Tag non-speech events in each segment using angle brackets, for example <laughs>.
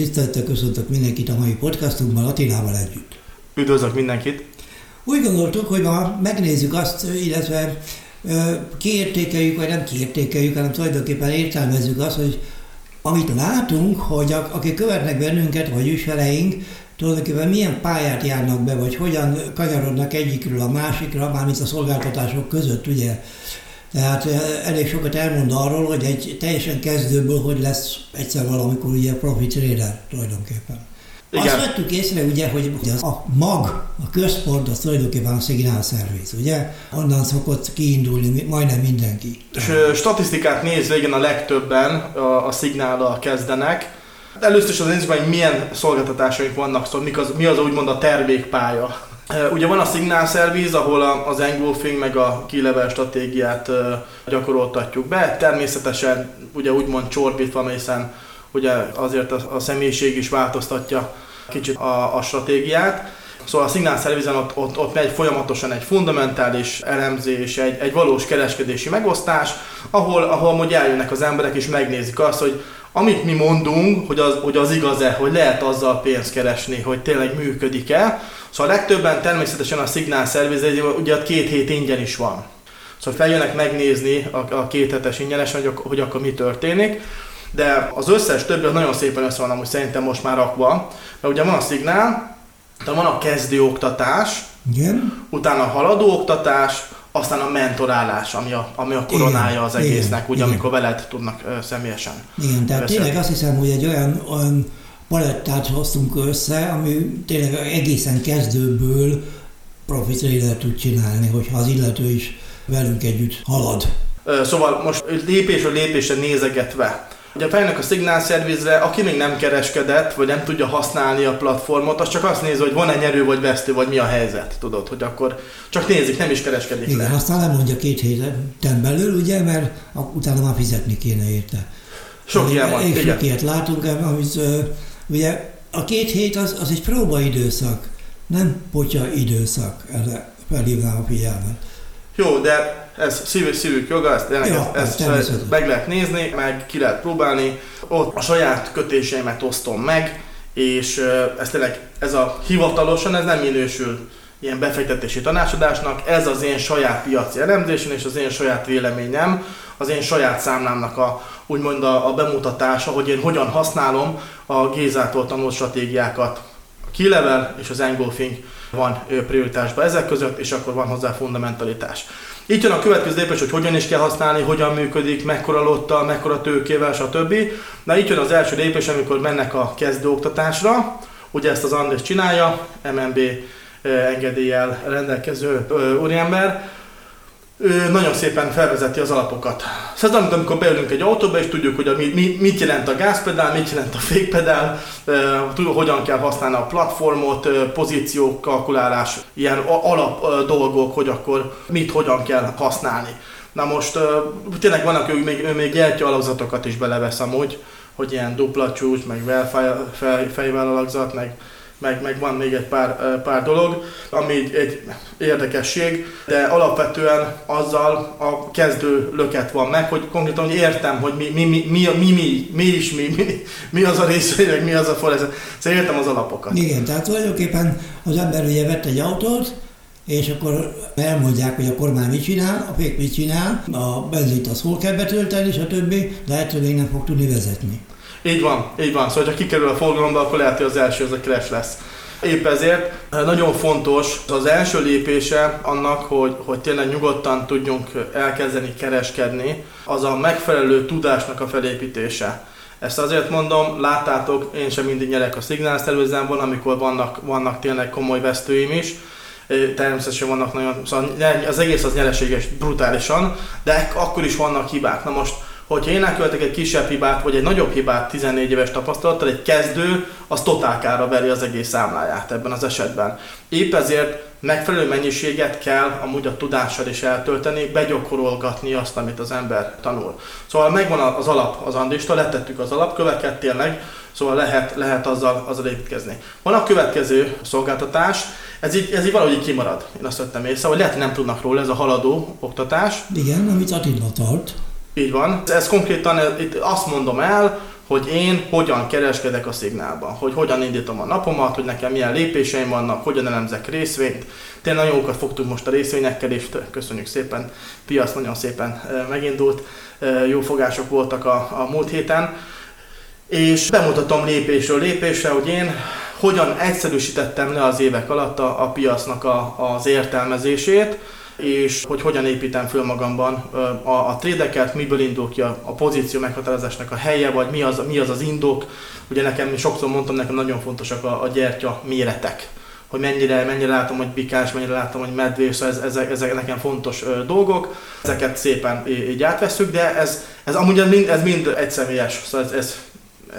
Tisztelettel köszöntök mindenkit a mai podcastunkban Attilával együtt. Üdvözlök mindenkit! Úgy gondoltuk, hogy ma megnézzük azt, illetve kiértékeljük, vagy nem kiértékeljük, hanem tulajdonképpen értelmezzük azt, hogy amit látunk, hogy akik követnek bennünket, vagy ügyfeleink, tulajdonképpen milyen pályát járnak be, vagy hogyan kanyarodnak egyikről a másikra, mármint a szolgáltatások között, ugye. Tehát elég sokat elmond arról, hogy egy teljesen kezdőből, hogy lesz egyszer valamikor ugye profi trader tulajdonképpen. Igen. Azt vettük észre, ugye, hogy az a mag, a központ, az tulajdonképpen a szignál szerviz, ugye? Onnan szokott kiindulni majdnem mindenki. És statisztikát nézve, igen, a legtöbben a, a szignállal kezdenek. Először is az nézzük hogy milyen szolgáltatásaink vannak, szóval mi az, mi az úgymond a termékpálya. Ugye van a Signal Service, ahol az engulfing meg a key stratégiát gyakoroltatjuk be. Természetesen ugye úgymond csorbítva, hiszen ugye azért a, személyiség is változtatja kicsit a, a stratégiát. Szóval a Signal Service ott, ott, ott megy folyamatosan egy fundamentális elemzés, egy, egy valós kereskedési megosztás, ahol, ahol hogy eljönnek az emberek és megnézik azt, hogy amit mi mondunk, hogy az, hogy az igaz-e, hogy lehet azzal pénzt keresni, hogy tényleg működik-e. Szóval a legtöbben természetesen a Signal Service, ugye a két hét ingyen is van. Szóval feljönnek megnézni a, a két hetes ingyenes, hogy, hogy akkor mi történik. De az összes többi az nagyon szépen össze van amúgy szerintem most már rakva. Mert ugye van a szignál, de van a kezdő oktatás, Igen. utána a haladó oktatás, aztán a mentorálás, ami a, ami a koronája igen, az egésznek, ugye, amikor veled tudnak ö, személyesen. Igen, tehát beszélni. tényleg azt hiszem, hogy egy olyan, olyan palettát hoztunk össze, ami tényleg egészen kezdőből profi trader tud csinálni, hogyha az illető is velünk együtt halad. Szóval most lépésről lépésre nézegetve, Ugye fejlődnek a Signal szervizre, aki még nem kereskedett, vagy nem tudja használni a platformot, az csak azt nézi, hogy van-e nyerő vagy vesztő, vagy mi a helyzet, tudod, hogy akkor csak nézik, nem is kereskedik Igen, le. aztán nem mondja két héten belül, ugye, mert utána már fizetni kéne érte. Sok ilyen van, igen. Sok ilyet látunk, amit ugye a két hét az, az egy próbaidőszak, nem potya időszak, erre felhívnám a figyelmet. Jó, de ez szívük, szívük joga, ezt, ja, ezt, ezt meg lehet nézni, meg ki lehet próbálni. Ott a saját kötéseimet osztom meg, és ez tényleg, ez a hivatalosan, ez nem minősül ilyen befektetési tanácsadásnak, ez az én saját piaci elemzésem és az én saját véleményem, az én saját számlámnak a, úgymond a, a bemutatása, hogy én hogyan használom a Gézától tanult stratégiákat. A key level és az engulfing van prioritásban ezek között, és akkor van hozzá fundamentalitás. Itt jön a következő lépés, hogy hogyan is kell használni, hogyan működik, mekkora lottal, mekkora tőkével, stb. Na itt jön az első lépés, amikor mennek a kezdőoktatásra. Ugye ezt az Andrés csinálja, MNB engedéllyel rendelkező úriember nagyon szépen felvezeti az alapokat. Szóval az, amikor beülünk egy autóba, és tudjuk, hogy a, mi, mit jelent a gázpedál, mit jelent a fékpedál, hogyan kell használni a platformot, pozíciók, kalkulálás, ilyen alap dolgok, hogy akkor mit, hogyan kell használni. Na most tényleg vannak, ő még, ő még gyertya alakzatokat is belevesz amúgy, hogy ilyen dupla csúcs, meg fejvel alakzat, meg meg, meg van még egy pár, pár dolog, ami egy, egy érdekesség, de alapvetően azzal a kezdő löket van meg, hogy konkrétan hogy értem, hogy mi, mi, mi, mi, mi, mi, mi is mi, mi, mi az a része, meg mi az a forrás. Szóval értem az alapokat. Igen, tehát tulajdonképpen az ember ugye vett egy autót, és akkor elmondják, hogy a kormány mit csinál, a fék mit csinál, a benzint az hol kell betölteni, stb. Lehet, hogy még nem fog tudni vezetni. Így van, így van. Szóval, ha kikerül a forgalomba, akkor lehet, hogy az első az a crash lesz. Épp ezért eh, nagyon fontos az első lépése annak, hogy, hogy tényleg nyugodtan tudjunk elkezdeni kereskedni, az a megfelelő tudásnak a felépítése. Ezt azért mondom, láttátok, én sem mindig nyerek a szignálszervezemben, amikor vannak, vannak tényleg komoly vesztőim is, eh, természetesen vannak nagyon, szóval az egész az nyereséges brutálisan, de akkor is vannak hibák. Na most hogyha én elkövetek egy kisebb hibát, vagy egy nagyobb hibát 14 éves tapasztalattal, egy kezdő az totálkára veri az egész számláját ebben az esetben. Épp ezért megfelelő mennyiséget kell amúgy a tudással is eltölteni, begyakorolgatni azt, amit az ember tanul. Szóval megvan az alap az andista, letettük az alapköveket tényleg, szóval lehet, lehet azzal, azzal építkezni. Van a következő szolgáltatás, ez így, ez így valahogy így kimarad. Én azt vettem észre, hogy lehet, hogy nem tudnak róla, ez a haladó oktatás. Igen, amit Attila tart. Így van. Ez konkrétan itt azt mondom el, hogy én hogyan kereskedek a szignálban, hogy hogyan indítom a napomat, hogy nekem milyen lépéseim vannak, hogyan elemzek részvényt. Tényleg nagyon jókat fogtunk most a részvényekkel, és köszönjük szépen, piac nagyon szépen megindult, jó fogások voltak a, a múlt héten. És bemutatom lépésről lépésre, hogy én hogyan egyszerűsítettem le az évek alatt a, a piacnak a, az értelmezését, és hogy hogyan építem föl magamban a, a trédeket, miből indul ki a, a pozíció meghatározásnak a helye, vagy mi az, mi az az indok. Ugye nekem, sokszor mondtam, nekem nagyon fontosak a, a gyertya méretek hogy mennyire, mennyire látom, hogy pikás, mennyire látom, hogy medvés, szóval ez, ezek, ezek nekem fontos ö, dolgok. Ezeket szépen így átveszük, de ez, ez amúgy ez mind, ez mind egyszemélyes, szóval ez, ez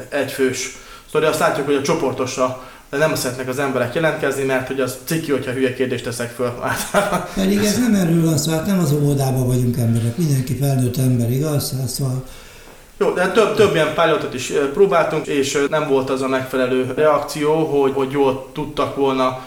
egyfős. Szóval azt látjuk, hogy a csoportosra de nem szeretnek az emberek jelentkezni, mert hogy az ciki, hogyha hülye kérdést teszek föl <laughs> általában. Pedig ez nem erről van szó, hát nem az óvodában vagyunk emberek, mindenki felnőtt ember, igaz? Hát szóval jó, de több, több ilyen pilotot is próbáltunk, és nem volt az a megfelelő reakció, hogy, hogy jól tudtak volna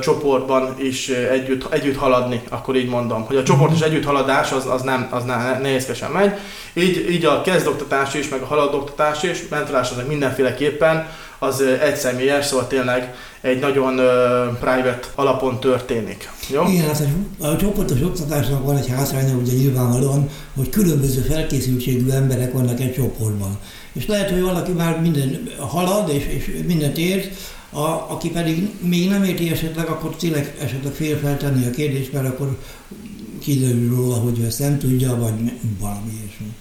csoportban is együtt, együtt haladni, akkor így mondom. Hogy a csoportos együtthaladás az, az nem, az ne, nehézkesen megy. Így, így a kezdoktatás is, meg a haladoktatás is, mentorás az mindenféleképpen az egyszemélyes, szóval tényleg egy nagyon uh, private alapon történik. Jó? Igen, hát a, csoportos oktatásnak van egy hátránya, ugye nyilvánvalóan, hogy különböző felkészültségű emberek vannak egy csoportban. És lehet, hogy valaki már minden halad, és, és mindent ért, a, aki pedig még nem érti esetleg, akkor tényleg esetleg fél feltenni a kérdést, mert akkor kiderül róla, hogy ő ezt nem tudja, vagy valami ilyesmi.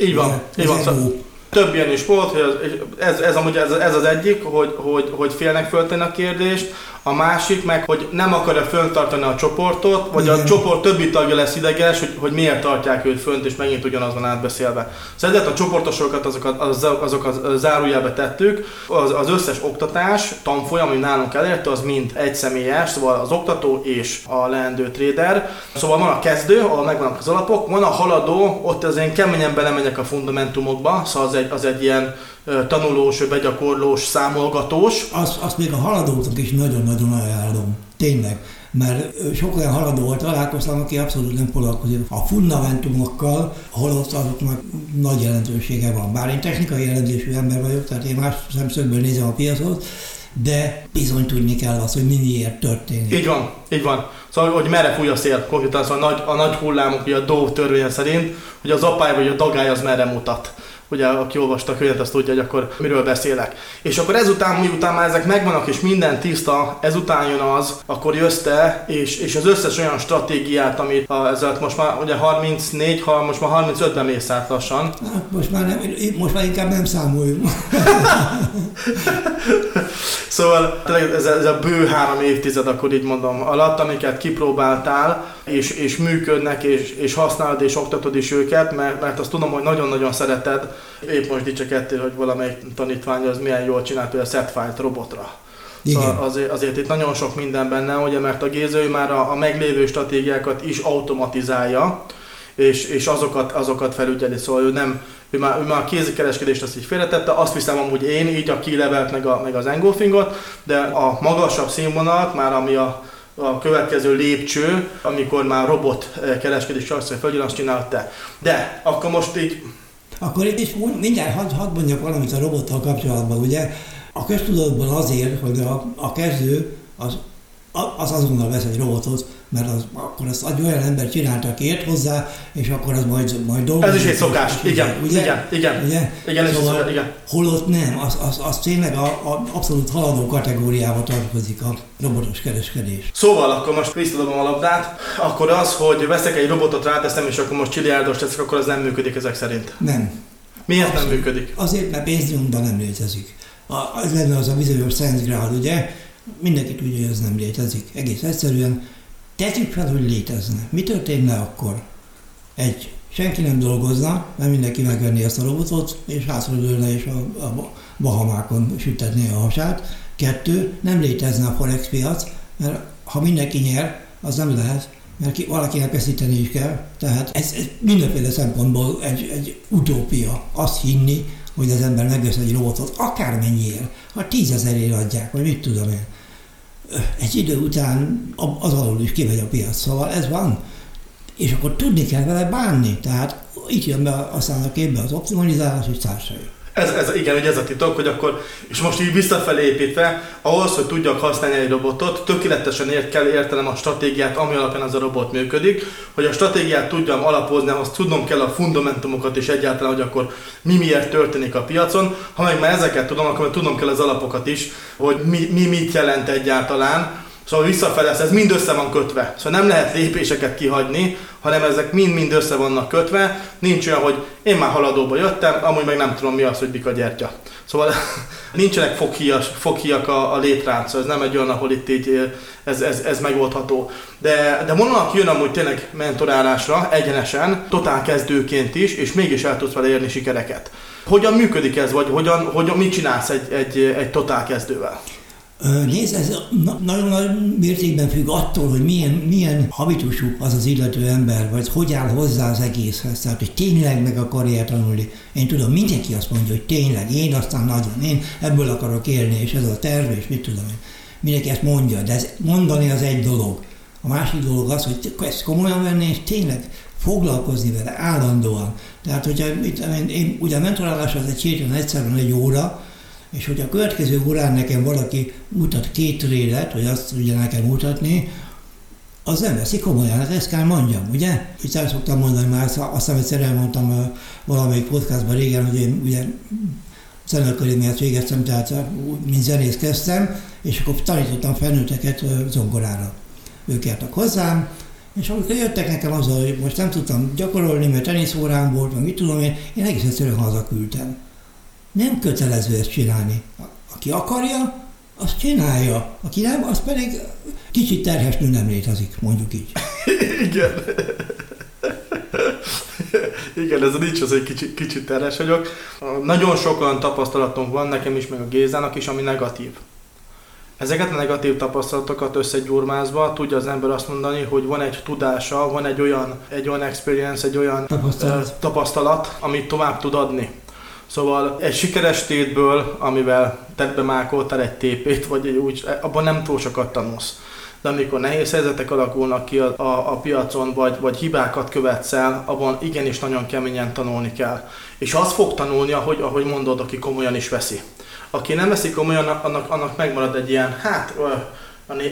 Így van, így van. Több ilyen is volt, hogy ez, ez, amúgy ez, ez az egyik, hogy, hogy, hogy félnek föltenni a kérdést, a másik meg, hogy nem akarja föntartani a csoportot, vagy Igen. a csoport többi tagja lesz ideges, hogy, hogy miért tartják őt fönt, és megint ugyanaz van átbeszélve. Szóval a csoportosokat azokat, az, azokat zárójelbe tettük, az, az összes oktatás, tanfolyam, ami nálunk elérte, az mind egy személyes, szóval az oktató és a leendő trader. Szóval van a kezdő, ahol megvannak az alapok, van a haladó, ott az én keményen belemegyek a fundamentumokba, szóval az egy, az egy ilyen tanulós, begyakorlós, számolgatós. Azt, azt még a haladóknak is nagyon-nagyon ajánlom. Tényleg. Mert sok olyan haladóval találkoztam, aki abszolút nem foglalkozik a fundamentumokkal, holott azoknak nagy jelentősége van. Bár én technikai jelentésű ember vagyok, tehát én más szemszögből nézem a piacot, de bizony tudni kell azt, hogy mi miért történik. Így van, így van. Szóval, hogy merre fúj a szél, konkrétan szóval a nagy, a nagy hullámok, ugye a Dove törvénye szerint, hogy az apály vagy a dagály az merre mutat ugye aki olvasta a könyvet, azt tudja, hogy akkor miről beszélek. És akkor ezután, miután már ezek megvannak, és minden tiszta, ezután jön az, akkor jössz te, és, és az összes olyan stratégiát, amit a, ezzel most már ugye 34, ha most már 35-ben mész át lassan. Hát most már, nem, most már inkább nem számoljunk. <laughs> szóval ez, ez a bő három évtized, akkor így mondom, alatt, amiket kipróbáltál, és, és működnek, és, és használod, és oktatod is őket, mert, mert azt tudom, hogy nagyon-nagyon szereted. Épp most dicsekedtél, hogy valamelyik tanítvány az milyen jól csinált, hogy a setfile robotra. Igen. Szóval azért, azért itt nagyon sok minden benne, ugye, mert a Géző már a, a meglévő stratégiákat is automatizálja, és, és azokat, azokat felügyeli, szóval ő nem, ő már, ő már a kézikereskedést azt így félretette, azt hiszem amúgy én, így a key meg, a, meg az engulfingot, de a magasabb színvonalat, már ami a, a következő lépcső, amikor már robot eh, kereskedés sarcai földjön, azt csinálod te. De akkor most így... Akkor itt is mindjárt hadd had mondjak valamit a robottal kapcsolatban, ugye? A köztudatban azért, hogy a, a kezdő az, az azonnal vesz egy robotot, mert az, akkor azt egy olyan ember csinálta, aki ért hozzá, és akkor az majd, majd dolgozik. Ez is egy szokás, igen, ugye? igen, igen, ugye? igen, ez szóval, igen. Holott nem, az, az, az tényleg a, a abszolút haladó kategóriába tartozik a robotos kereskedés. Szóval akkor most visszadom a labdát, akkor az, hogy veszek egy robotot, ráteszem, és akkor most csiliárdos teszek, akkor az nem működik ezek szerint. Nem. Miért Abszolút. nem működik? Azért, mert pénznyomban nem létezik. A, az lenne az a bizonyos Szentgrád, ugye? Mindenki tudja, hogy ez nem létezik. Egész egyszerűen Tegyük fel, hogy létezne. Mi történne akkor? Egy, senki nem dolgozna, mert mindenki megvenné ezt a robotot, és hátradőlne és a, a Bahamákon sütetné a hasát. Kettő, nem létezne a forex piac, mert ha mindenki nyer, az nem lehet, mert ki, valakinek veszíteni is kell. Tehát ez, ez mindenféle szempontból egy, egy utópia. Azt hinni, hogy az ember megvesz egy robotot, akármennyiért, ha tízezerért adják, vagy mit tudom én egy idő után az alul is kimegy a piac. Szóval ez van, és akkor tudni kell vele bánni. Tehát itt jön be aztán a képbe az optimalizálás és társai. Ez, ez, igen, hogy ez a titok, hogy akkor, és most így visszafelé építve, ahhoz, hogy tudjak használni egy robotot, tökéletesen ért, kell értenem a stratégiát, ami alapján az a robot működik, hogy a stratégiát tudjam alapozni, ahhoz tudnom kell a fundamentumokat is egyáltalán, hogy akkor mi miért történik a piacon. Ha meg már ezeket tudom, akkor tudnom kell az alapokat is, hogy mi, mi mit jelent egyáltalán, Szóval visszafelé ez mind össze van kötve. Szóval nem lehet lépéseket kihagyni, hanem ezek mind-mind össze vannak kötve. Nincs olyan, hogy én már haladóba jöttem, amúgy meg nem tudom mi az, hogy bika gyertya. Szóval <laughs> nincsenek foghíjas, foghíjak a, a létrán, szóval ez nem egy olyan, ahol itt így ez, ez, ez megoldható. De, de aki jön amúgy tényleg mentorálásra egyenesen, totál kezdőként is, és mégis el tudsz vele érni sikereket. Hogyan működik ez, vagy hogyan, hogyan mit csinálsz egy, egy, egy totál kezdővel? Nézd, ez nagyon nagy mértékben függ attól, hogy milyen, milyen habitusú az az illető ember, vagy hogy áll hozzá az egészhez. Tehát, hogy tényleg meg akarja tanulni. Én tudom, mindenki azt mondja, hogy tényleg, én aztán nagyon, én ebből akarok élni, és ez a terv, és mit tudom én. Mindenki ezt mondja, de ez mondani az egy dolog. A másik dolog az, hogy ezt komolyan venni, és tényleg foglalkozni vele állandóan. Tehát, hogyha én, én ugye a mentorálás az egy héten egyszerűen egy óra, és hogy a következő órán nekem valaki mutat két rélet, hogy azt tudja nekem mutatni, az nem veszi komolyan, hát ezt kell mondjam, ugye? Itt el szoktam mondani már, azt egyszer elmondtam valamelyik podcastban régen, hogy én ugye zenekadémiát végeztem, tehát mint zenész kezdtem, és akkor tanítottam felnőtteket zongorára. Ők jártak hozzám, és amikor jöttek nekem azzal, hogy most nem tudtam gyakorolni, mert teniszórám volt, vagy mit tudom én, én egész egyszerűen hazaküldtem. Nem kötelező ezt csinálni. Aki akarja, azt csinálja. Aki nem, az pedig kicsit terhes nő nem létezik, mondjuk így. <laughs> Igen. Igen, ez nincs az, hogy kicsit, kicsit terhes vagyok. Nagyon sokan tapasztalatunk van, nekem is, meg a Gézának is, ami negatív. Ezeket a negatív tapasztalatokat összegyurmázva tudja az ember azt mondani, hogy van egy tudása, van egy olyan, egy olyan experience, egy olyan tapasztalat, tapasztalat amit tovább tud adni. Szóval egy sikeres tétből, amivel tetbe mákoltál egy tépét, vagy egy úgy, abban nem túl sokat tanulsz. De amikor nehéz helyzetek alakulnak ki a, a, a piacon, vagy, vagy hibákat követsz el, abban igenis nagyon keményen tanulni kell. És azt fog tanulni, ahogy, ahogy mondod, aki komolyan is veszi. Aki nem veszi komolyan, annak, annak megmarad egy ilyen, hát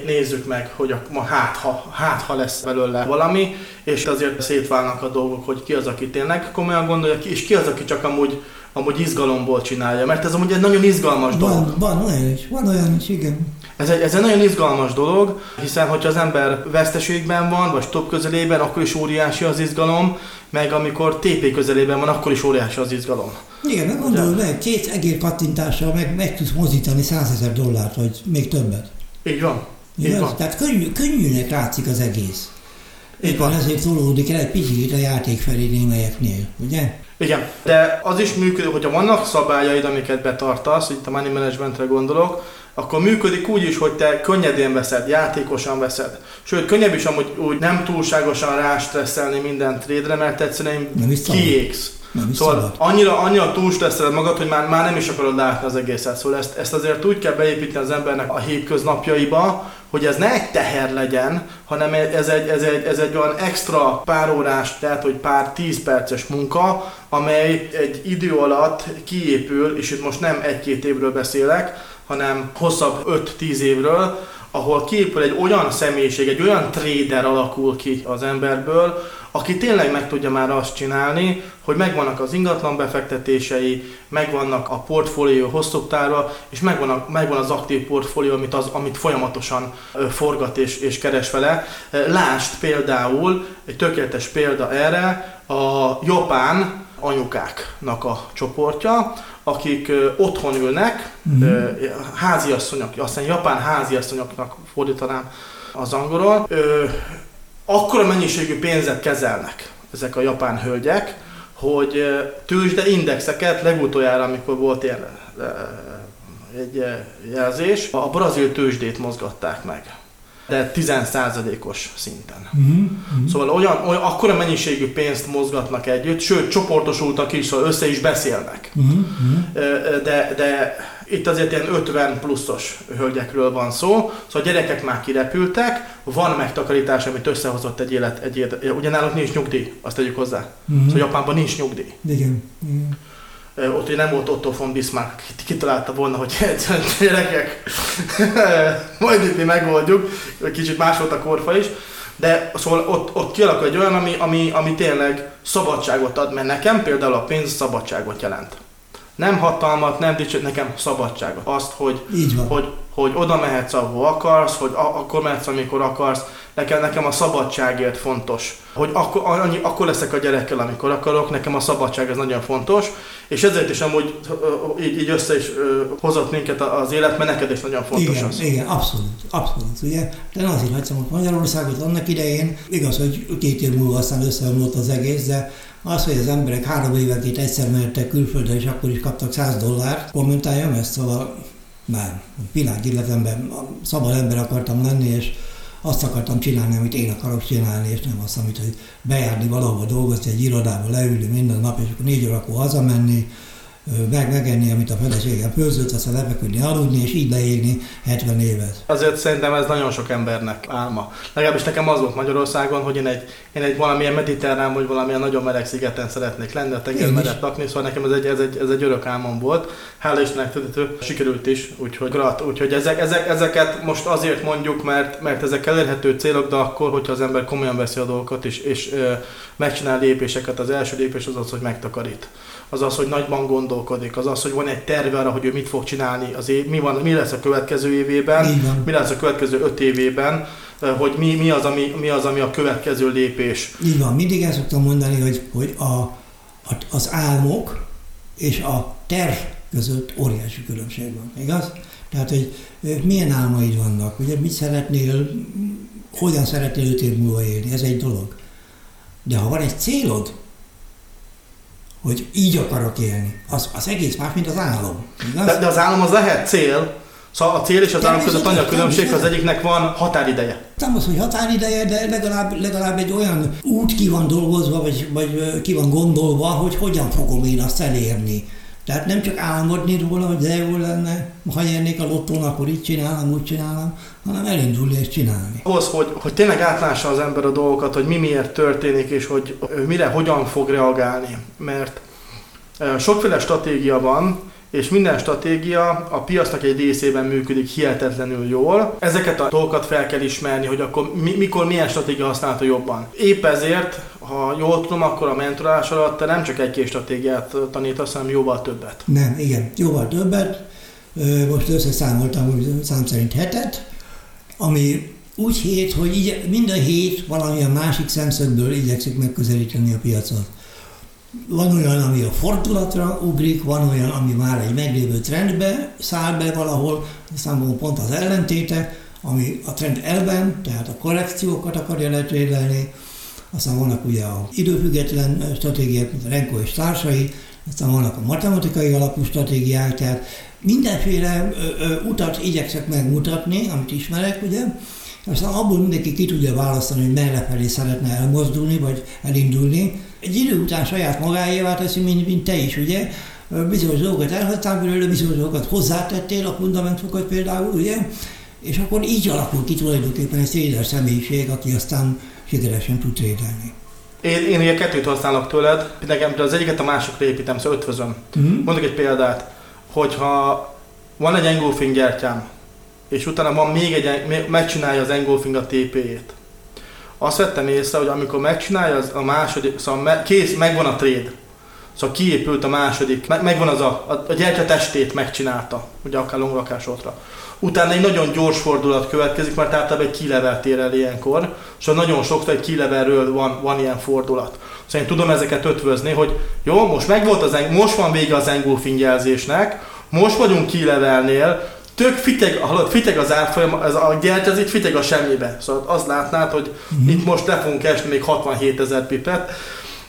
nézzük meg, hogy a, ma hát ha, hát ha lesz belőle valami, és azért szétválnak a dolgok, hogy ki az, aki tényleg komolyan gondolja, és ki az, aki csak amúgy amúgy izgalomból csinálja, mert ez amúgy egy nagyon izgalmas van, dolog. Van olyan is, van olyan is, igen. Ez egy, ez egy nagyon izgalmas dolog, hiszen hogyha az ember veszteségben van, vagy top közelében, akkor is óriási az izgalom, meg amikor TP közelében van, akkor is óriási az izgalom. Igen, nem gondolod meg, két egér kattintással meg, meg tudsz mozítani 100 ezer dollárt, vagy még többet. Így van. Így van. Tehát könnyű, könnyűnek látszik az egész. Éppen ezért tolódik el egy picit a játék felé némelyeknél, ugye? Igen, de az is működik, hogyha vannak szabályaid, amiket betartasz, itt a money managementre gondolok, akkor működik úgy is, hogy te könnyedén veszed, játékosan veszed. Sőt, könnyebb is amúgy úgy nem túlságosan rástresszelni minden trédre, mert egyszerűen kiégsz. Nem szóval szabad. annyira, annyira túlstresszeled magad, hogy már, már nem is akarod látni az egészet. Szóval ezt, ezt azért úgy kell beépíteni az embernek a hétköznapjaiba, hogy ez ne egy teher legyen, hanem ez egy, ez egy, ez egy olyan extra pár órás, tehát hogy pár tíz perces munka, amely egy idő alatt kiépül, és itt most nem egy-két évről beszélek, hanem hosszabb 5-10 évről, ahol kiépül egy olyan személyiség, egy olyan trader alakul ki az emberből, aki tényleg meg tudja már azt csinálni, hogy megvannak az ingatlan befektetései, megvannak a portfólió hosszú távra, és megvan, megvan az aktív portfólió, amit, az, amit folyamatosan forgat és, és keres vele. Lást például, egy tökéletes példa erre, a japán anyukáknak a csoportja, akik otthon ülnek, uh-huh. háziasszonyok, aztán japán háziasszonyoknak fordítanám az angolról, akkora mennyiségű pénzet kezelnek ezek a japán hölgyek, hogy tőzsde indexeket legutoljára, amikor volt ilyen egy jelzés, a brazil tőzsdét mozgatták meg de 10%-os szinten. Uh-huh. Szóval olyan, olyan akkora mennyiségű pénzt mozgatnak együtt, sőt csoportosultak is, szóval össze is beszélnek. Uh-huh. De, de itt azért ilyen 50 pluszos hölgyekről van szó, szóval a gyerekek már kirepültek, van megtakarítás, amit összehozott egy élet, egy élet. ugye náluk nincs nyugdíj, azt tegyük hozzá. Uh-huh. Szóval Japánban nincs nyugdíj. Igen. Igen. ott hogy nem volt Otto von Bismarck, kitalálta volna, hogy <laughs> gyerekek, <laughs> majd itt mi megoldjuk, kicsit más volt a korfa is, de szóval ott, ott kialakul egy olyan, ami, ami, ami tényleg szabadságot ad, mert nekem például a pénz szabadságot jelent. Nem hatalmat, nem dicsőt, nekem szabadságot. Azt, hogy, hogy, hogy oda mehetsz, ahol akarsz, hogy a, akkor mehetsz, amikor akarsz, nekem, nekem a szabadságért fontos. Hogy akkor, annyi, akkor leszek a gyerekkel, amikor akarok, nekem a szabadság ez nagyon fontos, és ezért is amúgy így, így össze is hozott minket az élet, mert neked is nagyon fontos igen, az. Igen, abszolút, abszolút, ugye. De azért hagytam ott Magyarországot annak idején, igaz, hogy két év múlva aztán összeomlott az egész, de az, hogy az emberek három évenként egyszer mehettek külföldre, és akkor is kaptak 100 dollárt, kommentáljam ezt, szóval már világéletemben szabad ember akartam lenni, és azt akartam csinálni, amit én akarok csinálni, és nem azt, amit hogy bejárni valahova dolgozni, egy irodába leülni minden nap, és akkor négy órakor hazamenni, meg megenni, amit a feleségem főzött, aztán lefeküdni, aludni, és így leégni 70 évet. Azért szerintem ez nagyon sok embernek álma. Legalábbis nekem az volt Magyarországon, hogy én egy, én egy valamilyen mediterrán, vagy valamilyen nagyon meleg szigeten szeretnék lenni, a tenger mellett lakni, szóval nekem ez egy, ez egy, ez egy örök álmom volt. Hála Istennek tudható, sikerült is, úgyhogy grat, úgyhogy ezek, ezek, ezeket most azért mondjuk, mert, mert ezek elérhető célok, de akkor, hogyha az ember komolyan veszi a dolgokat, és, és ö, megcsinál lépéseket, az első lépés az az, hogy megtakarít az az, hogy nagyban gondolkodik, az az, hogy van egy terve arra, hogy ő mit fog csinálni, az év, mi, van, mi lesz a következő évében, mi lesz a következő öt évében, eh, hogy mi, mi, az, ami, mi az, ami a következő lépés. Így van, mindig el szoktam mondani, hogy, hogy a, a, az álmok és a terv között óriási különbség van, igaz? Tehát, hogy eh, milyen álmaid vannak, ugye mit szeretnél, hogyan szeretnél öt év múlva élni, ez egy dolog. De ha van egy célod, hogy így akarok élni. Az, az egész más, mint az álom. De, de az álom az lehet cél, Szóval a cél és az állam között annyi a különbség, az egyiknek van határideje. Nem az, hogy határideje, de legalább, legalább egy olyan út ki van dolgozva, vagy, vagy ki van gondolva, hogy hogyan fogom én azt elérni. Tehát nem csak álmodni róla, hogy de jó lenne, ha nyernék a lottón, akkor így csinálom, úgy csinálom, hanem elindulni és csinálni. Ahhoz, hogy, hogy tényleg átlássa az ember a dolgokat, hogy mi miért történik, és hogy mire, hogyan fog reagálni. Mert sokféle stratégia van, és minden stratégia a piacnak egy részében működik hihetetlenül jól. Ezeket a dolgokat fel kell ismerni, hogy akkor mi, mikor milyen stratégia használható jobban. Épp ezért, ha jól tudom, akkor a mentorálás alatt te nem csak egy-két stratégiát tanítasz, hanem jóval többet. Nem, igen, jóval többet. Most összeszámoltam, szám szerint hetet, ami úgy hét, hogy így minden hét valamilyen másik szemszögből igyekszik megközelíteni a piacot. Van olyan, ami a fordulatra ugrik, van olyan, ami már egy meglévő trendbe száll be valahol, számomra pont az ellentéte, ami a trend elben, tehát a korrekciókat akarja letrédelni, aztán vannak ugye a időfüggetlen stratégiák, mint a Renko és társai, aztán vannak a matematikai alapú stratégiák, tehát mindenféle ö, ö, utat igyekszek megmutatni, amit ismerek, ugye, aztán abból mindenki ki tudja választani, hogy merre felé szeretne elmozdulni, vagy elindulni. Egy idő után saját magáévá teszi, mint, mint te is, ugye? Bizonyos dolgokat elhagytál belőle, bizonyos dolgokat hozzátettél a fundamentokat például, ugye? És akkor így alakul ki tulajdonképpen egy édes személyiség, aki aztán sikeresen tud trédelni. Én, én ugye kettőt használok tőled, nekem az egyiket a másikra építem, szóval ötvözöm. Uh-huh. Mondok egy példát, hogyha van egy engulfing gyertyám, és utána van még egy, megcsinálja az engulfing a TP-jét. Azt vettem észre, hogy amikor megcsinálja az a második, szóval kész, megvan a trade, Szóval kiépült a második, megvan az a, a, a gyertya testét megcsinálta, ugye akár longrakásótra. Utána egy nagyon gyors fordulat következik, mert általában egy kilevel tér el ilyenkor, szóval nagyon sokszor egy kilevelről van, van ilyen fordulat. Szóval én tudom ezeket ötvözni, hogy jó, most megvolt az, most van vége az engulfing jelzésnek, most vagyunk kilevelnél, tök fiteg, hallod, fiteg az árfolyam, ez a gyertya az itt fiteg a semmibe. Szóval azt látnád, hogy mm-hmm. itt most le fogunk esni még 67 ezer pipet,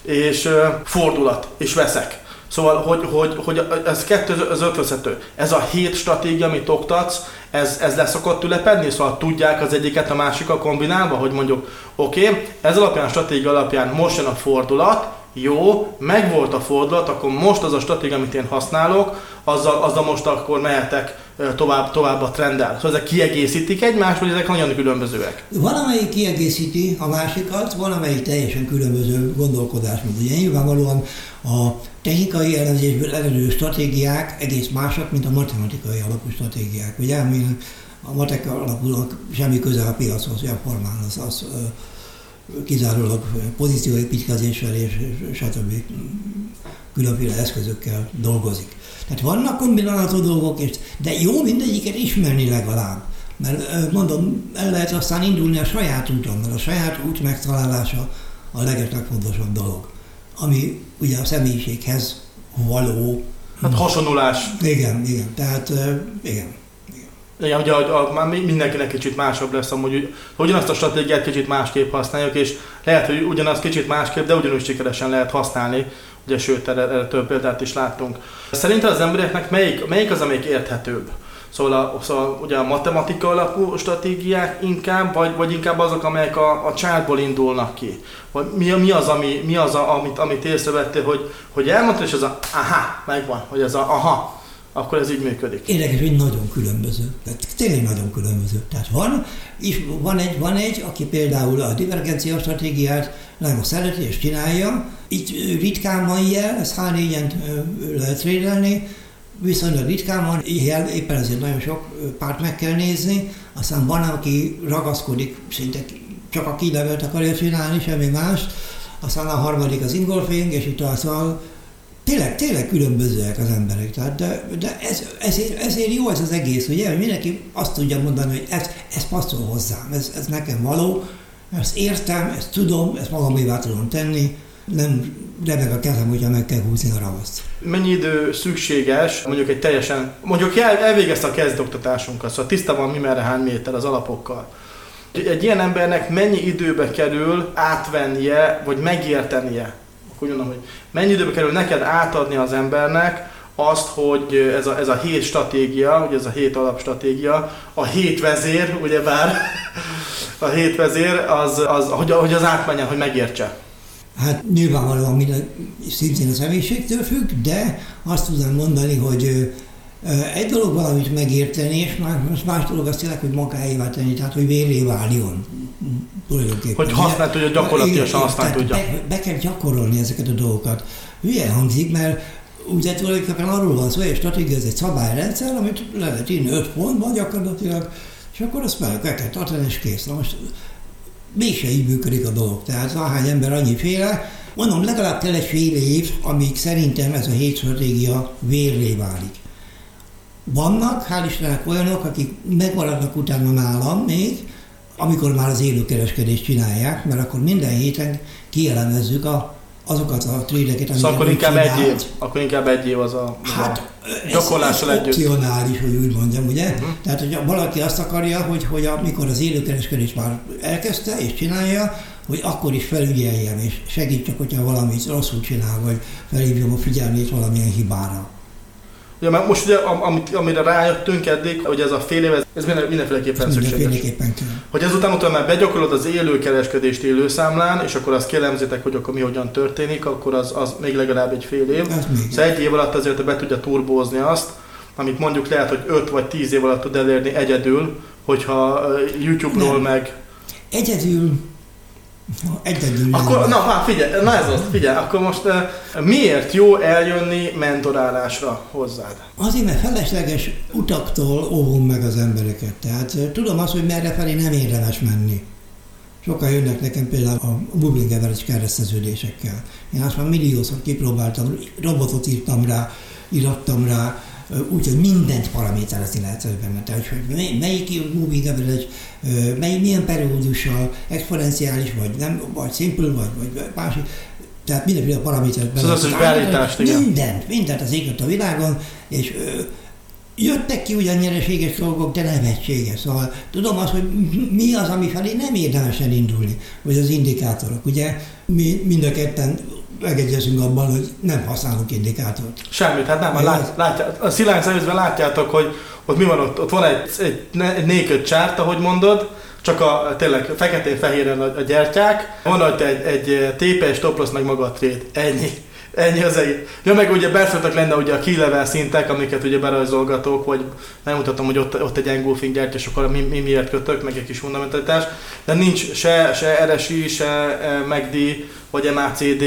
és uh, fordulat, és veszek. Szóval, hogy, hogy, hogy ez kettő az ötvözhető. Ez a hét stratégia, amit oktatsz, ez, ez leszokott ülepedni, szóval tudják az egyiket a másikkal kombinálva, hogy mondjuk, oké, okay, ez alapján a stratégia alapján most jön a fordulat, jó, megvolt a fordulat, akkor most az a stratégia, amit én használok, azzal, azzal most akkor mehetek tovább, tovább a trenddel. Szóval ezek kiegészítik egymást, vagy ezek nagyon különbözőek? Valamelyik kiegészíti a másikat, valamelyik teljesen különböző gondolkodás. Ugye nyilvánvalóan a technikai elemzésből eredő stratégiák egész másak, mint a matematikai alapú stratégiák. Ugye, ami a matek alapulnak semmi köze a piachoz, a formán az, az kizárólag pozícióépítkezéssel és stb. különféle eszközökkel dolgozik. Tehát vannak kombinálható dolgok, és, de jó mindegyiket ismerni legalább. Mert mondom, el lehet aztán indulni a saját úton, mert a saját út megtalálása a legfontosabb dolog. Ami ugye a személyiséghez való. Hát hasonlulás. Igen, igen. Tehát igen. Igen, ugye a, a, már mindenkinek kicsit másabb lesz amúgy, hogy ugyanazt a stratégiát kicsit másképp használjuk, és lehet, hogy ugyanaz kicsit másképp, de ugyanúgy sikeresen lehet használni, ugye sőt, erre, több példát is láttunk. Szerintem az embereknek melyik, melyik az, amelyik érthetőbb? Szóval, a, szóval ugye a matematika alapú stratégiák inkább, vagy, vagy inkább azok, amelyek a, a csárból indulnak ki? Vagy mi, mi az, ami, mi az a, amit, amit észrevettél, hogy, hogy elmondtad, és az a aha, megvan, hogy ez a aha, akkor ez így működik. Érdekes, hogy nagyon különböző. Tehát tényleg nagyon különböző. Tehát van, és van egy, van egy, aki például a divergencia stratégiát nagyon szereti és csinálja. Itt ritkán van ilyen, ez H4-en lehet trédelni, viszonylag ritkán van, ilyen, éppen ezért nagyon sok párt meg kell nézni, aztán van, aki ragaszkodik, szinte csak a kilevelt akarja csinálni, semmi más, aztán a harmadik az ingolfing, és szóval tényleg, tényleg különbözőek az emberek. Tehát de, de ez, ezért, ezért jó ez az egész, hogy mindenki azt tudja mondani, hogy ez, ez passzol hozzám, ez, ez nekem való, ezt értem, ezt tudom, ezt magamévá tudom tenni, nem rebeg a kezem, hogyha meg kell húzni a ravaszt. Mennyi idő szükséges, mondjuk egy teljesen, mondjuk el, elvégezte a kezdoktatásunkat, szóval tiszta van mi merre hány méter az alapokkal. Egy ilyen embernek mennyi időbe kerül átvennie, vagy megértenie úgy mondom, hogy mennyi időbe kerül neked átadni az embernek azt, hogy ez a, ez a hét stratégia, hogy ez a hét alapstratégia, a hét vezér, ugyebár <laughs> a hét vezér, az, az, hogy, hogy az átmenjen, hogy megértse. Hát nyilvánvalóan minden szintén a személyiségtől függ, de azt tudom mondani, hogy egy dolog valamit megérteni, és más, más dolog azt tényleg, hogy magáévá tenni, tehát hogy véré váljon tulajdonképpen. Hogy használt tudja, gyakorlatilag használni tudja. Be, be, kell gyakorolni ezeket a dolgokat. Hülye hangzik, mert ugye tulajdonképpen arról van szó, hogy a stratégia ez egy szabályrendszer, amit le lehet írni öt pontban gyakorlatilag, és akkor azt meg kell tartani, és kész. Na most mégse így működik a dolog. Tehát ahány ember annyi féle, mondom, legalább kell egy fél év, amíg szerintem ez a hét stratégia vérré válik. Vannak, hál' Istennek olyanok, akik megmaradnak utána nálam még, amikor már az élőkereskedést csinálják, mert akkor minden héten kielemezzük a, azokat a trédeket, szóval akkor inkább egy év, akkor inkább egy év az a, hát, gyakorlással együtt. opcionális, hogy úgy mondjam, ugye? Uh-huh. Tehát, hogy valaki azt akarja, hogy, hogy amikor az élőkereskedést már elkezdte és csinálja, hogy akkor is felügyeljem, és segítsek, hogyha valamit rosszul csinál, vagy felhívjam a figyelmét valamilyen hibára. Ugye, mert most ugye, amit, amire rájöttünk eddig, hogy ez a fél év, ez mindenféleképpen ez szükséges. Mindenféleképpen kell. Hogy ezután utána már begyakorolod az élő kereskedést élő számlán, és akkor azt kélemzitek, hogy akkor mi hogyan történik, akkor az, az még legalább egy fél év. Szóval egy év alatt azért be tudja turbózni azt, amit mondjuk lehet, hogy 5 vagy 10 év alatt tud elérni egyedül, hogyha YouTube-ról Nem. meg... Egyedül Egyedül. Akkor, na, hát figyelj, na ez az, figyelj, akkor most uh, miért jó eljönni mentorálásra hozzád? Azért, mert felesleges utaktól óvom meg az embereket. Tehát uh, tudom azt, hogy merre felé nem érdemes menni. Sokan jönnek nekem például a Bubbling Average kereszteződésekkel. Én azt már milliószor kipróbáltam, robotot írtam rá, irattam rá, úgyhogy mindent paraméterezni lehet benne. Tehát, hogy melyik moving average, mely, milyen periódussal, exponenciális, vagy nem, vagy simple, vagy, vagy másik, tehát mindenféle paramétert benne. Szóval az beállítást. Mindent, mindent az éget a világon, és jöttek ki ugyan nyereséges dolgok, de nevetséges. Szóval tudom azt, hogy mi az, ami felé nem érdemes elindulni, vagy az indikátorok. Ugye mi mind a ketten megegyezünk abban, hogy nem használunk indikátort. Semmit, hát nem, lát, látját, a szilárd személyzben látjátok, hogy ott mi van ott, ott van egy, egy, egy naked chart, ahogy mondod, csak a tényleg feketén-fehéren a, a gyertyák, van ott egy, egy TPS, stop loss, meg maga a trade, ennyi. Ennyi az egész. Ja, meg ugye beszéltek lenne ugye a key level szintek, amiket ugye berajzolgatok, vagy nem mutatom, hogy ott, ott egy engulfing gyártya, és akkor mi, mi, miért kötök, meg egy kis fundamentalitás. De nincs se, se RSI, se e, MACD, vagy MACD,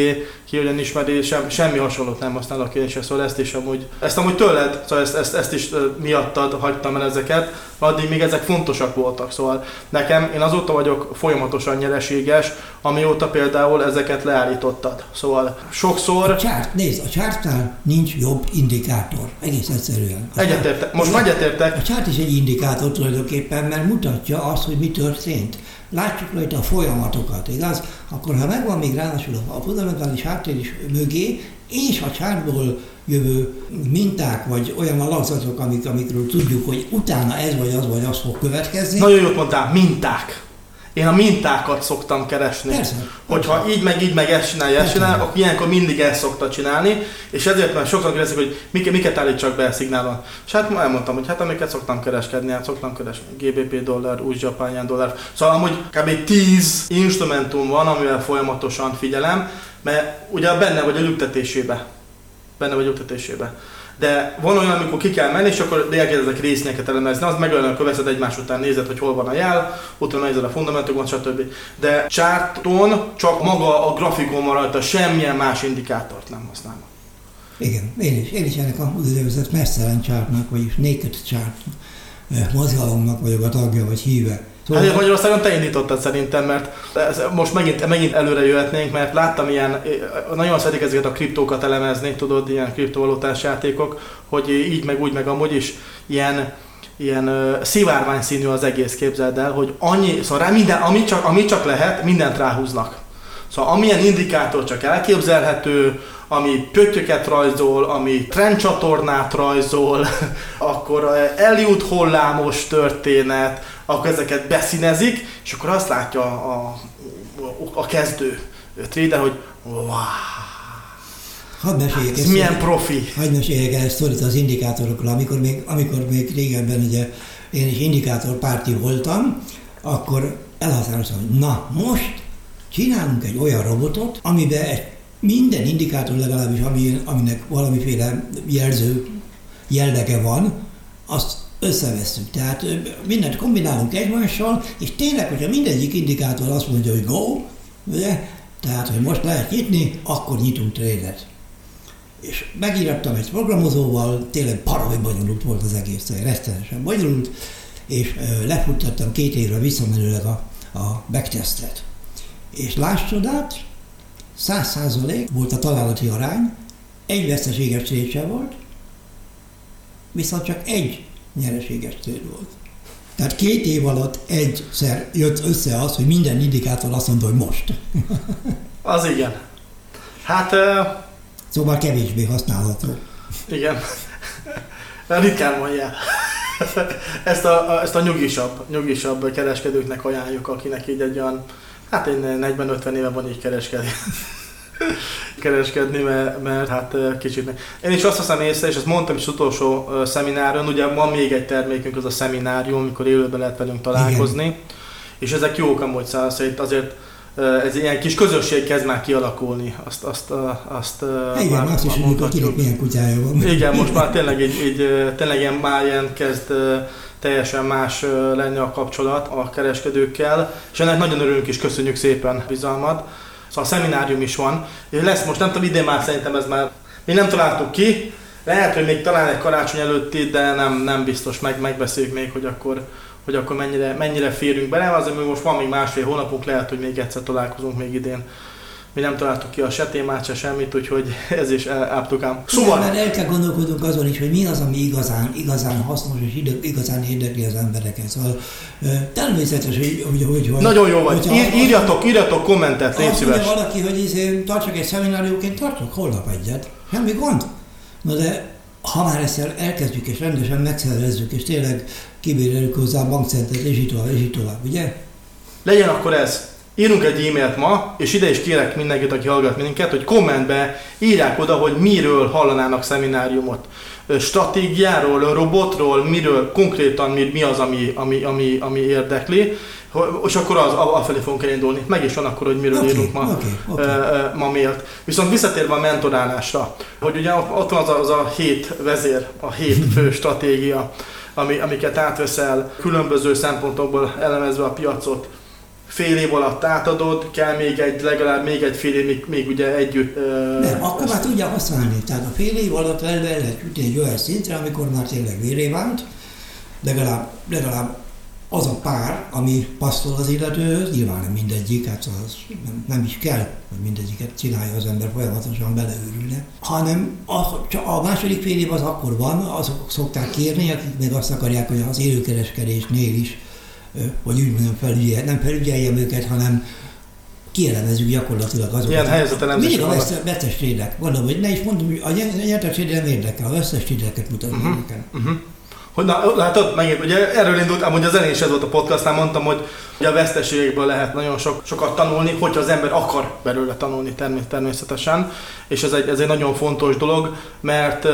ki ugyan ismeri, sem, semmi hasonlót nem használok én se, szóval ezt is amúgy, ezt amúgy tőled, szóval ezt, ezt, ezt is miattad hagytam el ezeket, addig még ezek fontosak voltak, szóval nekem, én azóta vagyok folyamatosan nyereséges, amióta például ezeket leállítottad. Szóval sokszor... A csárt, nézd, a csártnál nincs jobb indikátor, egész egyszerűen. Egyetértek, most egyetértek. A csárt is egy indikátor tulajdonképpen, mert mutatja azt, hogy mi történt látjuk rajta a folyamatokat, igaz? Akkor ha megvan még ráadásul a fundamentális háttér is mögé, és a csártból jövő minták, vagy olyan alakzatok, amik, amikről tudjuk, hogy utána ez vagy az vagy az fog következni. Nagyon jót mondtál, minták. Én a mintákat szoktam keresni. Persze, Hogyha persze. így meg így meg ezt csinálja, ezt csinál, akkor ilyenkor mindig ezt szokta csinálni, és ezért már sokszor kérdezik, hogy miket, miket állítsak be a szignálon. És hát elmondtam, hogy hát amiket szoktam kereskedni, hát szoktam keresni GBP dollár, új japán dollár. Szóval amúgy kb. 10 instrumentum van, amivel folyamatosan figyelem, mert ugye benne vagy a lüktetésébe. Benne vagy a lüktetésébe de van olyan, amikor ki kell menni, és akkor elkezdek résznyeket elemezni, az meg olyan, veszed egymás után nézed, hogy hol van a jel, utána nézed a fundamentumot, stb. De csárton csak maga a grafikon van rajta, semmilyen más indikátort nem használnak. Igen, én is, én is ennek a úgynevezett messzelen csártnak, vagyis naked chart mozgalomnak vagyok a tagja, vagy híve. Szóval... Hát Magyarországon te indítottad szerintem, mert ez, most megint, megint előre jöhetnénk, mert láttam ilyen, nagyon szeretik ezeket a kriptókat elemezni, tudod, ilyen kriptovalutás játékok, hogy így meg úgy meg amúgy is ilyen, ilyen uh, szivárvány színű az egész, képzeld el, hogy annyi, szóval rá minden, ami csak, ami csak lehet, mindent ráhúznak. Szóval amilyen indikátor csak elképzelhető, ami pöttyöket rajzol, ami trendcsatornát rajzol, <laughs> akkor eljut hullámos történet, akkor ezeket beszínezik, és akkor azt látja a, a, a kezdő trader, hogy wow, Hadd meséljek ez milyen profi. Hadd meséljek el sztorit az indikátorokról. Amikor még, amikor még régebben ugye én is indikátor párti voltam, akkor elhatároztam, hogy na most csinálunk egy olyan robotot, amiben egy minden indikátor legalábbis, ami, aminek valamiféle jelző jellege van, azt összeveszünk. Tehát mindent kombinálunk egymással, és tényleg, hogyha mindegyik indikátor azt mondja, hogy go, ugye, tehát, hogy most lehet nyitni, akkor nyitunk trédet. És megírattam egy programozóval, tényleg paravi bonyolult volt az egész, rettenesen bonyolult, és lefuttattam két évre visszamenőleg a, a backtestet. És láss csodát, 100% volt a találati arány, egy veszteséges trade volt, viszont csak egy nyereséges trade volt. Tehát két év alatt egyszer jött össze az, hogy minden indikátor azt mondta, hogy most. <laughs> Az igen. Hát... Uh, szóval kevésbé használható. Igen. <laughs> Ritkán mondja. <laughs> ezt, a, ezt a nyugisabb, nyugisabb kereskedőknek ajánljuk, akinek így egy olyan, hát én 40-50 éve van így kereskedni kereskedni, mert, mert hát kicsit... Én is azt veszem észre, és ezt mondtam is utolsó szemináron, ugye van még egy termékünk, az a szeminárium, amikor élőben lehet velünk találkozni, Igen. és ezek jók amúgy szállsz, azért ez ilyen kis közösség kezd már kialakulni, azt, azt, azt Igen, már, azt is, hogy kinek milyen kutyája van. Igen, most már tényleg, <laughs> így, így, tényleg ilyen, már ilyen kezd teljesen más lenni a kapcsolat a kereskedőkkel, és ennek nagyon örülünk is, köszönjük szépen bizalmat. Szóval a szeminárium is van. Lesz most, nem tudom, idén már szerintem ez már, mi nem találtuk ki, lehet, hogy még talán egy karácsony előtti, de nem, nem biztos, meg, megbeszéljük még, hogy akkor, hogy akkor mennyire, mennyire férünk bele. Azért hogy most van még másfél hónapunk, lehet, hogy még egyszer találkozunk még idén mi nem találtuk ki a se témát, se semmit, úgyhogy <laughs> ez is áptukám. Szóval... Igen, el kell gondolkodnunk azon is, hogy mi az, ami igazán, igazán hasznos és igazán érdekli az embereket. Szóval természetes, hogy... hogy, hogy, hogy Nagyon jó vagy. Ír, írjatok, írjatok kommentet, légy szíves. valaki, hogy izé, tartsak egy szeminárióként, tartok holnap egyet. Semmi gond. Na de ha már ezt elkezdjük és rendesen megszervezzük, és tényleg kibéreljük hozzá a bankcentert, és így tovább, és így tovább, ugye? Legyen akkor ez. Írunk egy e-mailt ma, és ide is kérek mindenkit, aki hallgat minket, hogy kommentbe írják oda, hogy miről hallanának szemináriumot. Stratégiáról, robotról, miről konkrétan mi, mi az, ami, ami, ami, ami érdekli, és akkor az, afelé fogunk elindulni. Meg is van akkor, hogy miről okay, írunk ma, okay, okay. ma mailt. Viszont visszatérve a mentorálásra, hogy ugye ott van az a, az a hét vezér, a hét <laughs> fő stratégia, ami, amiket átveszel különböző szempontokból elemezve a piacot, fél év alatt átadod, kell még egy, legalább még egy fél év, még, még ugye együtt... Uh, Nem, akkor már tudja használni. Tehát a fél év alatt el lehet jutni egy olyan szintre, amikor már tényleg véré vált, legalább, legalább az a pár, ami passzol az illetőhöz, nyilván nem mindegyik, hát az nem, nem is kell, hogy mindegyiket csinálja az ember folyamatosan beleőrülne, hanem a, a második fél év az akkor van, azok szokták kérni, akik még azt akarják, hogy az élőkereskedésnél is hogy úgy mondjam, felügyel, nem felügyeljem őket, hanem kielemezzük gyakorlatilag azokat. Ilyen helyzeten nem Mindig a vesztes trédek. Mondom, hogy ne is mondom, hogy a nyertes trédek nem érdekel, a vesztes trédeket mutatom uh-huh. nekem. Uh-huh. Hogy na, látod, megint, ugye erről indult, amúgy az elején is ez volt a podcastnál, mondtam, hogy, hogy a veszteségekből lehet nagyon sok, sokat tanulni, hogyha az ember akar belőle tanulni természetesen, és ez egy, ez egy nagyon fontos dolog, mert uh,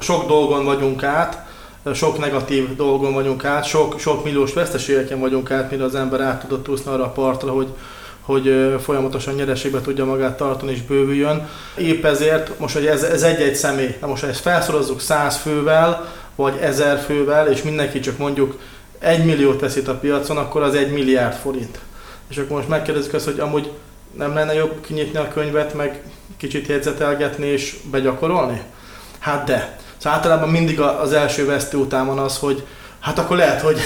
sok dolgon vagyunk át, sok negatív dolgon vagyunk át, sok, sok milliós veszteségeken vagyunk át, mire az ember át tudott úszni arra a partra, hogy, hogy folyamatosan nyereségbe tudja magát tartani és bővüljön. Épp ezért most, hogy ez, ez egy-egy személy, na most ha ezt felszorozzuk 100 fővel, vagy 1000 fővel, és mindenki csak mondjuk 1 milliót veszít a piacon, akkor az 1 milliárd forint. És akkor most megkérdezzük azt, hogy amúgy nem lenne jobb kinyitni a könyvet, meg kicsit jegyzetelgetni és begyakorolni? Hát de. Szóval általában mindig az első vesztő után van az, hogy hát akkor lehet, hogy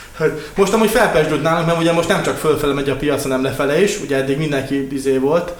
<laughs> most amúgy felpesdült nálunk, mert ugye most nem csak fölfele megy a piac, hanem lefele is, ugye eddig mindenki izé volt,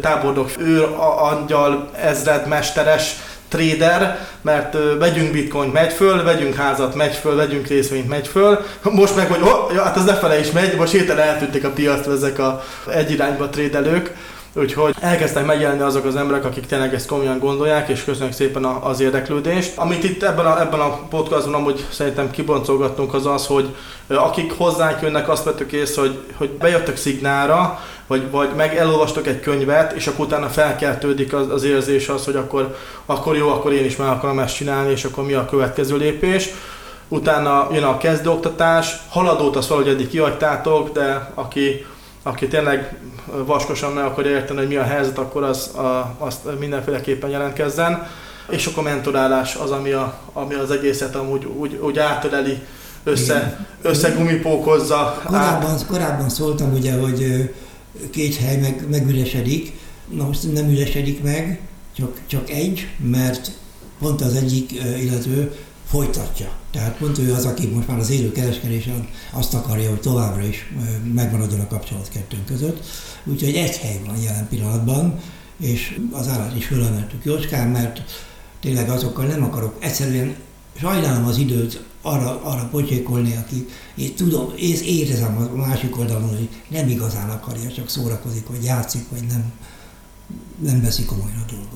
tábordok, őr, angyal, ezred, mesteres, trader, mert vegyünk bitcoin, megy föl, vegyünk házat, megy föl, vegyünk részvényt, megy föl. <laughs> Most meg, hogy oh, ja, hát az lefele is megy, most hirtelen eltűntek a piac ezek a egy irányba trédelők. Úgyhogy elkezdtek megjelenni azok az emberek, akik tényleg ezt komolyan gondolják, és köszönjük szépen az érdeklődést. Amit itt ebben a, ebben a podcastban amúgy szerintem kiboncolgattunk az az, hogy akik hozzánk jönnek, azt vettük észre, hogy, hogy bejöttek szignára, vagy, vagy meg elolvastok egy könyvet, és akkor utána felkeltődik az, az érzés az, hogy akkor, akkor jó, akkor én is meg akarom ezt csinálni, és akkor mi a következő lépés. Utána jön a kezdőoktatás, haladót azt valahogy eddig kihagytátok, de aki aki tényleg vaskosan meg akarja érteni, hogy mi a helyzet, akkor az, a, azt mindenféleképpen jelentkezzen. És akkor mentorálás az, ami, a, ami az egészet amúgy úgy, úgy átöleli, össze, összegumipókozza. Korábban, korábban szóltam ugye, hogy két hely meg, megüresedik, na most nem üresedik meg, csak, csak egy, mert pont az egyik illető folytatja. Tehát pont ő az, aki most már az élő kereskedésen azt akarja, hogy továbbra is megmaradjon a kapcsolat kettőnk között. Úgyhogy egy hely van jelen pillanatban, és az állat is fölemeltük jócskán, mert tényleg azokkal nem akarok egyszerűen sajnálom az időt arra, arra pocsékolni, aki én tudom, én érezem a másik oldalon, hogy nem igazán akarja, csak szórakozik, vagy játszik, vagy nem, nem veszik komolyan a dolgot.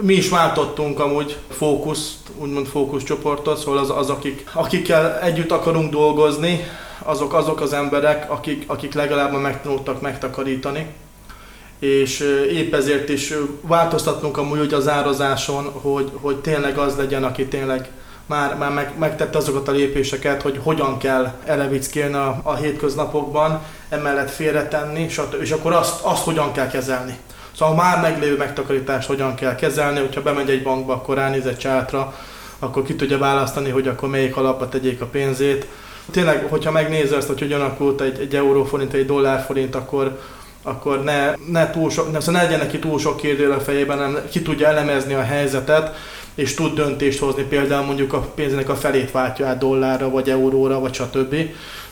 Mi is váltottunk amúgy fókuszt, úgymond fókuszcsoportot, szóval az, az akik, akikkel együtt akarunk dolgozni, azok azok az emberek, akik, akik legalább megtanultak megtakarítani. És épp ezért is változtattunk amúgy úgy az árazáson, hogy, hogy tényleg az legyen, aki tényleg már, már meg, megtette azokat a lépéseket, hogy hogyan kell elevickélni a, a hétköznapokban, emellett félretenni, és akkor azt, azt hogyan kell kezelni. Szóval a már meglévő megtakarítást hogyan kell kezelni, hogyha bemegy egy bankba, akkor ránéz egy csátra, akkor ki tudja választani, hogy akkor melyik alapba tegyék a pénzét. Tényleg, hogyha megnézed ezt, hogy hogyan alakult egy, egy euróforint, egy dollárforint, akkor, akkor ne, ne, túl sok, ne, szóval ne legyen neki túl sok kérdő a fejében, hanem ki tudja elemezni a helyzetet, és tud döntést hozni, például mondjuk a pénzének a felét váltja át dollárra, vagy euróra, vagy stb.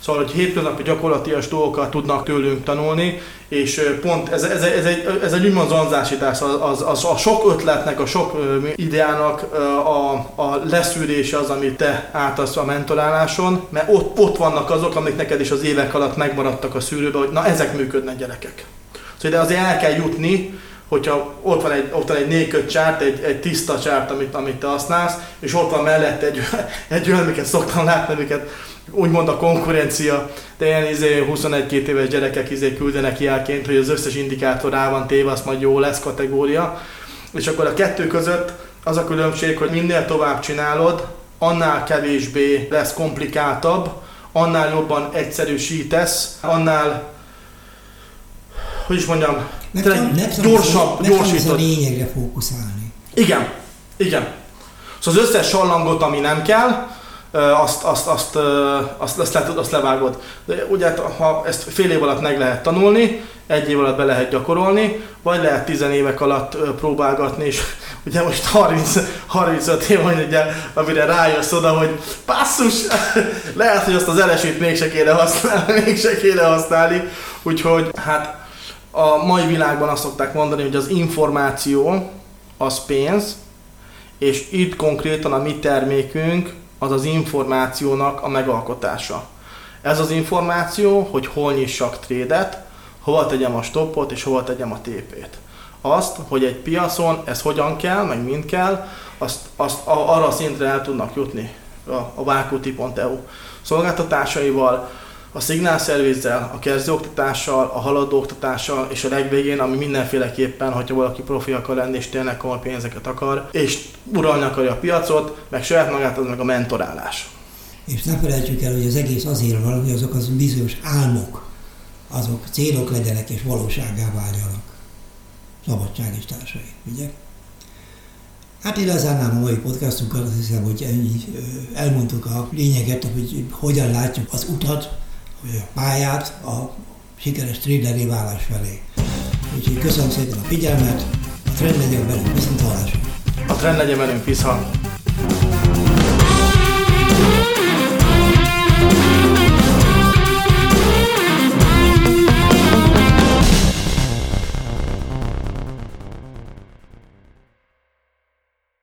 Szóval, hogy hétköznapi gyakorlatias dolgokat tudnak tőlünk tanulni, és pont ez, ez, ez, egy, ez egy úgymond zanzásítás, az, az, az, a sok ötletnek, a sok ideának a, a leszűrése az, amit te átadsz a mentoráláson, mert ott, ott vannak azok, amik neked is az évek alatt megmaradtak a szűrőbe, hogy na ezek működnek gyerekek. Szóval de azért el kell jutni, hogyha ott van egy, ott van egy naked chart, egy, egy tiszta chart, amit, amit te használsz, és ott van mellett egy, <laughs> egy olyan, amiket szoktam látni, amiket úgymond a konkurencia, de ilyen izé, 21-2 éves gyerekek izé küldenek jelként, hogy az összes indikátor rá van téve, az majd jó lesz kategória. És akkor a kettő között az a különbség, hogy minél tovább csinálod, annál kevésbé lesz komplikáltabb, annál jobban egyszerűsítesz, annál hogy is mondjam, meg gyorsabb, meg gyorsítod. a lényegre fókuszálni. Igen, igen. Szóval az összes sallangot, ami nem kell, azt, azt, azt, azt, azt, le, azt levágod. De ugye, ha ezt fél év alatt meg lehet tanulni, egy év alatt be lehet gyakorolni, vagy lehet tizen évek alatt próbálgatni, és <laughs> ugye most 30, 35 év van, ugye, amire rájössz oda, hogy passzus, <laughs> lehet, hogy azt az elesét mégse kéne használni, <laughs> mégse kéne használni, úgyhogy hát a mai világban azt szokták mondani, hogy az információ az pénz, és itt konkrétan a mi termékünk az az információnak a megalkotása. Ez az információ, hogy hol nyissak trédet, hova tegyem a stoppot és hova tegyem a tépét. Azt, hogy egy piacon ez hogyan kell, meg mind kell, azt, azt arra a szintre el tudnak jutni a, a Vákuti.eu szolgáltatásaival, a szignálszervizzel, a kezdőoktatással, a haladó oktatással, és a legvégén, ami mindenféleképpen, hogyha valaki profi akar lenni, és tényleg komoly pénzeket akar, és uralni akarja a piacot, meg saját magát, az meg a mentorálás. És ne felejtsük el, hogy az egész azért van, hogy azok az bizonyos álmok, azok célok legyenek és valóságá váljanak. Szabadság és társai, ugye? Hát én lezárnám a mai podcastunkat, azt hiszem, hogy ennyi, elmondtuk a lényeget, hogy hogyan látjuk az utat, pályát a sikeres tréderi válás felé. Úgyhogy köszönöm szépen a figyelmet, a trend legyen velünk, viszont hallásra. A trend legyen velünk, viszont.